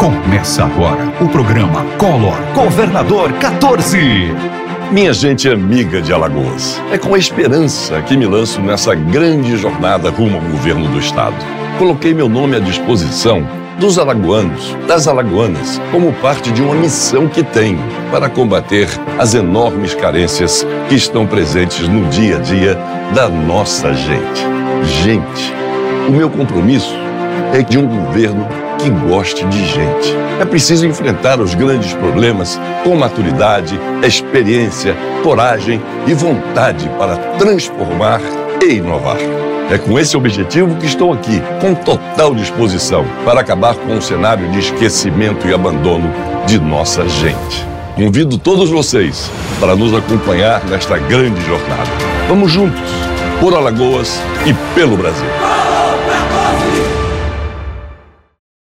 Começa agora o programa Collor Governador 14. Minha gente amiga de Alagoas, é com a esperança que me lanço nessa grande jornada rumo ao governo do estado. Coloquei meu nome à disposição dos alagoanos, das alagoanas, como parte de uma missão que tenho para combater as enormes carências que estão presentes no dia a dia da nossa gente. Gente, o meu compromisso é de um governo que goste de gente. É preciso enfrentar os grandes problemas com maturidade, experiência, coragem e vontade para transformar e inovar. É com esse objetivo que estou aqui, com total disposição para acabar com o cenário de esquecimento e abandono de nossa gente. Convido todos vocês para nos acompanhar nesta grande jornada. Vamos juntos, por Alagoas e pelo Brasil.